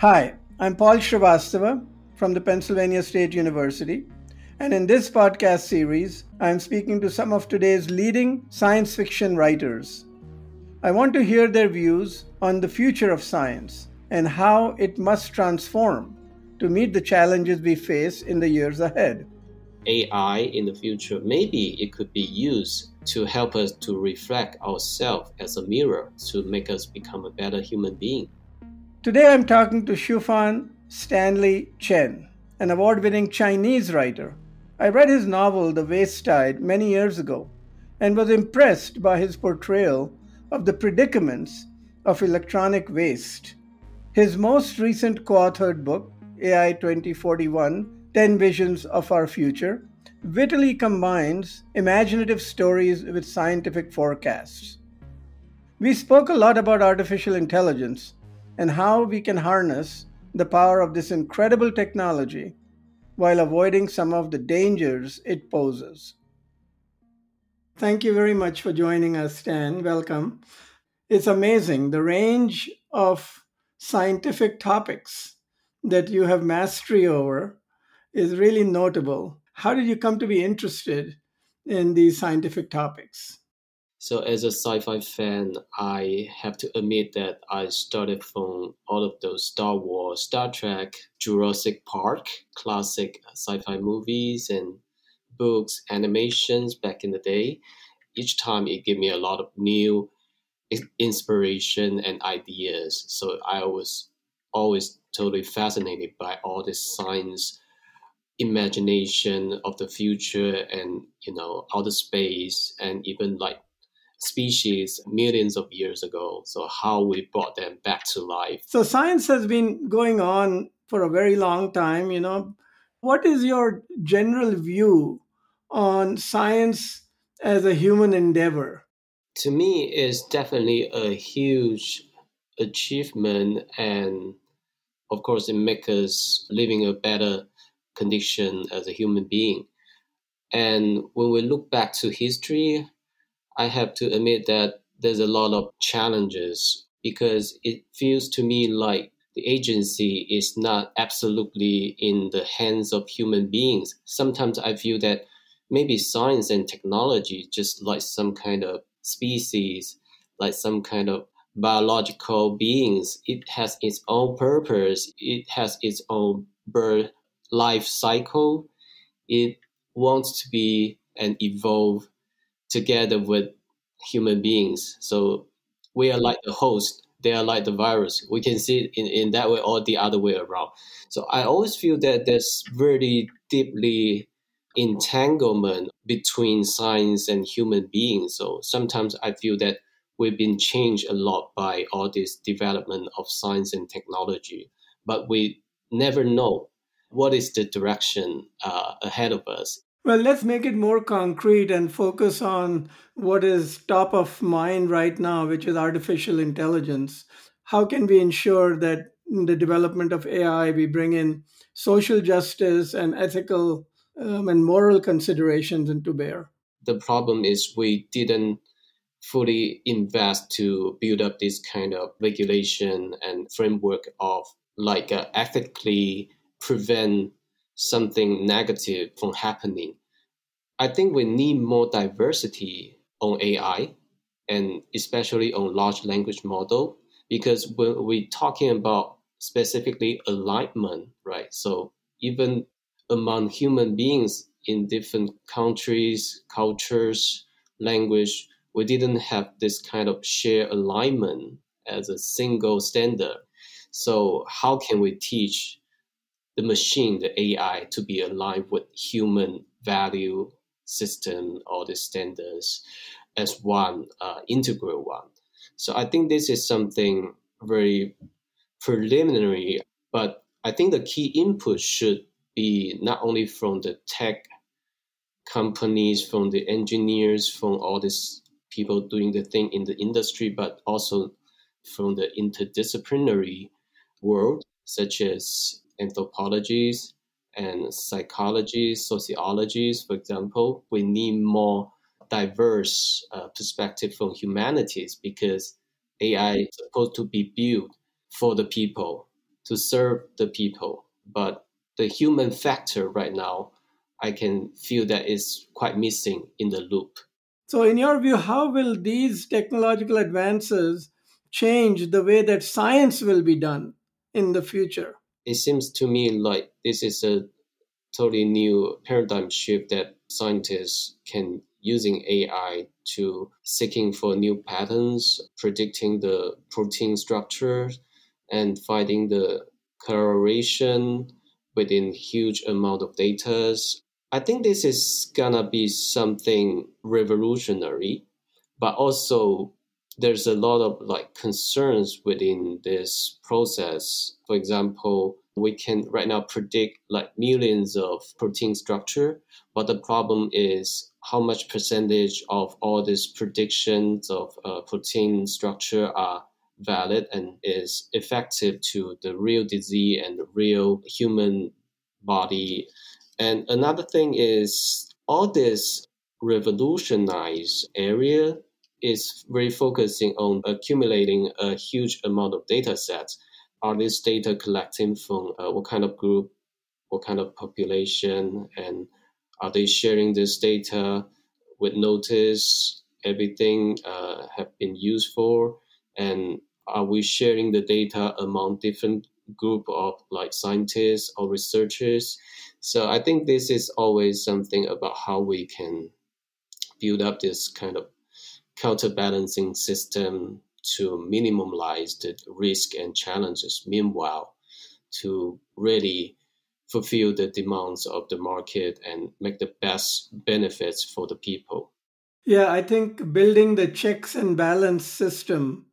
Hi, I'm Paul Shrivastava from the Pennsylvania State University, and in this podcast series, I'm speaking to some of today's leading science fiction writers. I want to hear their views on the future of science and how it must transform to meet the challenges we face in the years ahead. AI in the future, maybe it could be used to help us to reflect ourselves as a mirror to make us become a better human being. Today I'm talking to Qiufan Stanley Chen, an award winning Chinese writer. I read his novel The Waste Tide many years ago and was impressed by his portrayal of the predicaments of electronic waste. His most recent co authored book, AI 2041 10 Visions of Our Future, wittily combines imaginative stories with scientific forecasts. We spoke a lot about artificial intelligence and how we can harness the power of this incredible technology while avoiding some of the dangers it poses. Thank you very much for joining us, Stan. Welcome. It's amazing the range of scientific topics that you have mastery over is really notable. How did you come to be interested in these scientific topics? So, as a sci fi fan, I have to admit that I started from all of those Star Wars, Star Trek, Jurassic Park, classic sci fi movies and books, animations back in the day. Each time it gave me a lot of new inspiration and ideas. So, I was always totally fascinated by all this science imagination of the future and you know outer space and even like species millions of years ago. So, how we brought them back to life. So, science has been going on for a very long time, you know. What is your general view on science as a human endeavor? To me, it's definitely a huge achievement, and of course, it makes us living a better condition as a human being. And when we look back to history, I have to admit that there's a lot of challenges because it feels to me like the agency is not absolutely in the hands of human beings. Sometimes I feel that maybe science and technology, just like some kind of species, like some kind of biological beings, it has its own purpose, it has its own birth life cycle. It wants to be and evolve together with human beings. So we are like the host, they are like the virus. We can see it in, in that way or the other way around. So I always feel that there's very deeply entanglement between science and human beings. So sometimes I feel that we've been changed a lot by all this development of science and technology, but we never know what is the direction uh, ahead of us well, let's make it more concrete and focus on what is top of mind right now, which is artificial intelligence. How can we ensure that in the development of AI, we bring in social justice and ethical um, and moral considerations into bear? The problem is we didn't fully invest to build up this kind of regulation and framework of like uh, ethically prevent something negative from happening. I think we need more diversity on AI and especially on large language model because when we're talking about specifically alignment, right? So even among human beings in different countries, cultures, language, we didn't have this kind of shared alignment as a single standard. So how can we teach the machine, the AI, to be aligned with human value system or the standards as one uh, integral one. So I think this is something very preliminary, but I think the key input should be not only from the tech companies, from the engineers, from all these people doing the thing in the industry, but also from the interdisciplinary world, such as anthropologies and psychology, sociologies, for example, we need more diverse uh, perspective from humanities because AI is supposed to be built for the people to serve the people. But the human factor right now, I can feel that is quite missing in the loop. So, in your view, how will these technological advances change the way that science will be done in the future? It seems to me like this is a totally new paradigm shift that scientists can using AI to seeking for new patterns, predicting the protein structure, and finding the correlation within huge amount of data. I think this is gonna be something revolutionary, but also there's a lot of like concerns within this process. For example, we can right now predict like millions of protein structure, but the problem is how much percentage of all these predictions of uh, protein structure are valid and is effective to the real disease and the real human body. And another thing is all this revolutionized area is very focusing on accumulating a huge amount of data sets. Are these data collecting from uh, what kind of group, what kind of population, and are they sharing this data with notice everything uh, have been used for? And are we sharing the data among different group of like scientists or researchers? So I think this is always something about how we can build up this kind of counterbalancing system to minimize the risk and challenges. Meanwhile, to really fulfill the demands of the market and make the best benefits for the people. Yeah, I think building the checks and balance system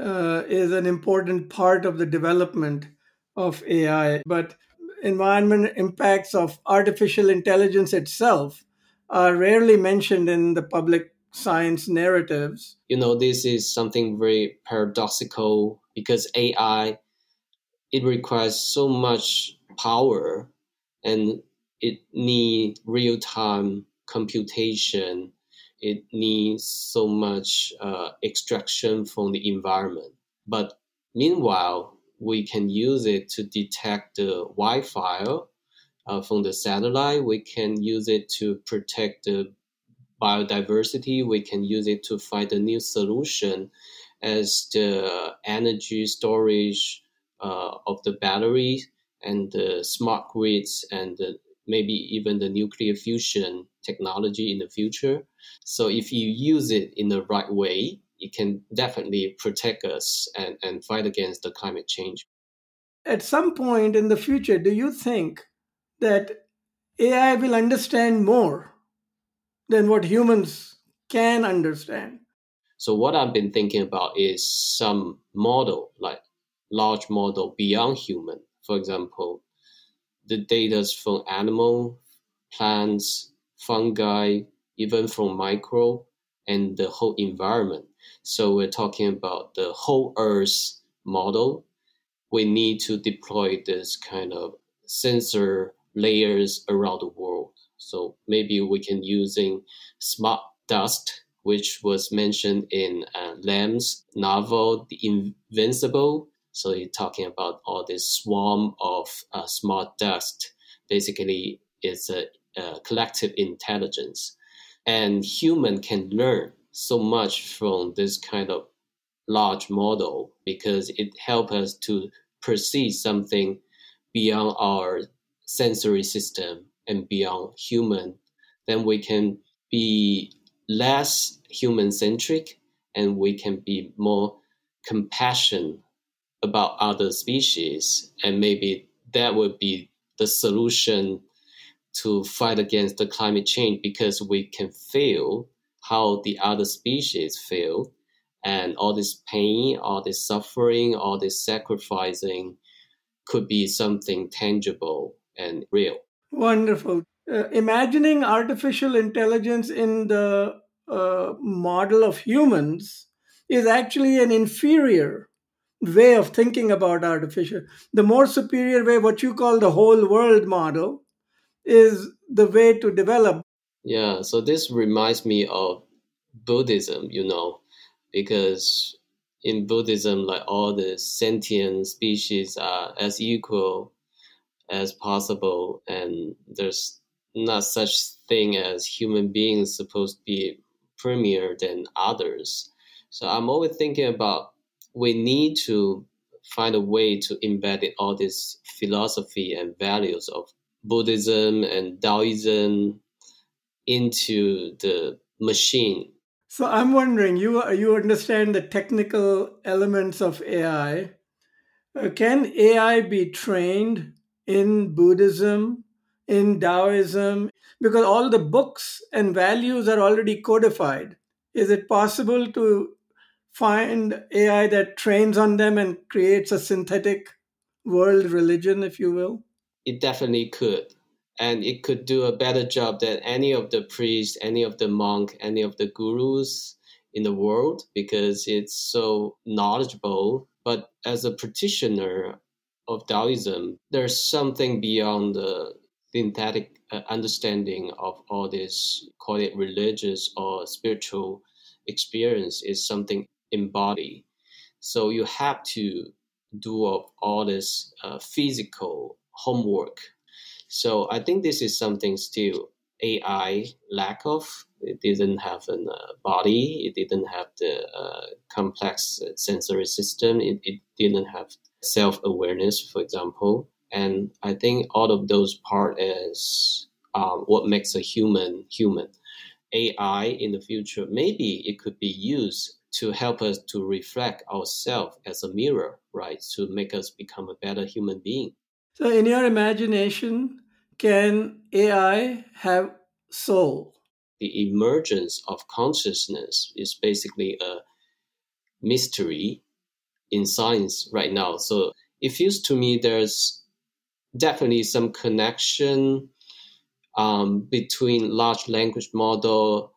uh, is an important part of the development of AI. But environment impacts of artificial intelligence itself are rarely mentioned in the public science narratives. You know, this is something very paradoxical because AI it requires so much power and it needs real time computation. It needs so much uh, extraction from the environment. But meanwhile, we can use it to detect the Wi-Fi uh, from the satellite. We can use it to protect the biodiversity. We can use it to find a new solution as the energy storage uh, of the battery and the smart grids and the, maybe even the nuclear fusion technology in the future. So if you use it in the right way, it can definitely protect us and, and fight against the climate change. At some point in the future, do you think that AI will understand more than what humans can understand? So what I've been thinking about is some model, like large model beyond human. For example, the data from animal, plants, fungi, even from micro and the whole environment. So we're talking about the whole Earth model. We need to deploy this kind of sensor layers around the world. So maybe we can using smart dust, which was mentioned in uh, Lem's novel, The Invincible. So you're talking about all this swarm of uh, smart dust. Basically, it's a, a collective intelligence, and human can learn so much from this kind of large model because it helps us to perceive something beyond our sensory system and beyond human, then we can be less human centric and we can be more compassion about other species. And maybe that would be the solution to fight against the climate change because we can feel how the other species feel and all this pain all this suffering all this sacrificing could be something tangible and real Wonderful. Uh, imagining artificial intelligence in the uh, model of humans is actually an inferior way of thinking about artificial. The more superior way, what you call the whole world model, is the way to develop. Yeah, so this reminds me of Buddhism, you know, because in Buddhism, like all the sentient species are as equal as possible, and there's not such thing as human beings supposed to be premier than others. So I'm always thinking about we need to find a way to embed all this philosophy and values of Buddhism and Taoism into the machine. So I'm wondering, you you understand the technical elements of AI. Uh, can AI be trained in Buddhism, in Taoism, because all the books and values are already codified? Is it possible to find AI that trains on them and creates a synthetic world religion, if you will? It definitely could and it could do a better job than any of the priests, any of the monk, any of the gurus in the world because it's so knowledgeable. But as a practitioner of Taoism, there's something beyond the synthetic uh, understanding of all this, call it religious or spiritual experience, is something embodied. So you have to do all this uh, physical homework so I think this is something still AI lack of. It didn't have a uh, body. It didn't have the uh, complex sensory system. It, it didn't have self awareness, for example. And I think all of those part is um, what makes a human human. AI in the future, maybe it could be used to help us to reflect ourselves as a mirror, right? To make us become a better human being. So, in your imagination, can AI have soul? The emergence of consciousness is basically a mystery in science right now. So, it feels to me there's definitely some connection um, between large language model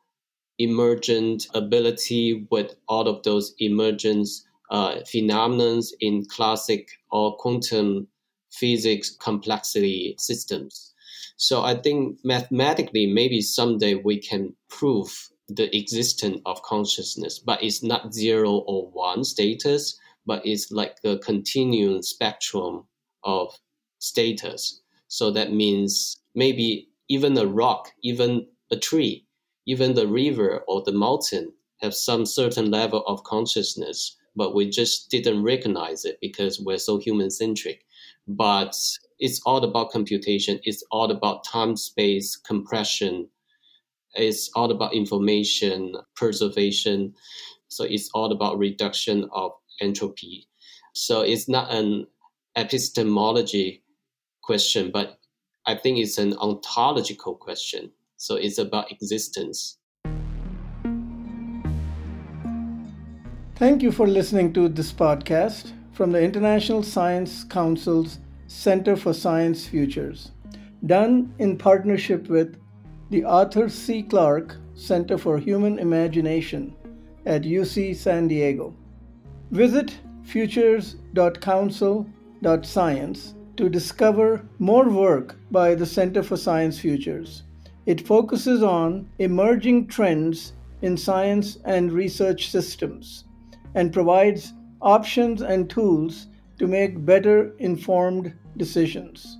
emergent ability with all of those emergent uh, phenomenons in classic or quantum physics complexity systems. So I think mathematically, maybe someday we can prove the existence of consciousness, but it's not zero or one status, but it's like a continuum spectrum of status. So that means maybe even a rock, even a tree, even the river or the mountain have some certain level of consciousness, but we just didn't recognize it because we're so human centric but it's all about computation. It's all about time space compression. It's all about information preservation. So it's all about reduction of entropy. So it's not an epistemology question, but I think it's an ontological question. So it's about existence. Thank you for listening to this podcast from the International Science Council's Center for Science Futures, done in partnership with the Arthur C. Clarke Center for Human Imagination at UC San Diego. Visit futures.council.science to discover more work by the Center for Science Futures. It focuses on emerging trends in science and research systems and provides options and tools to make better informed decisions.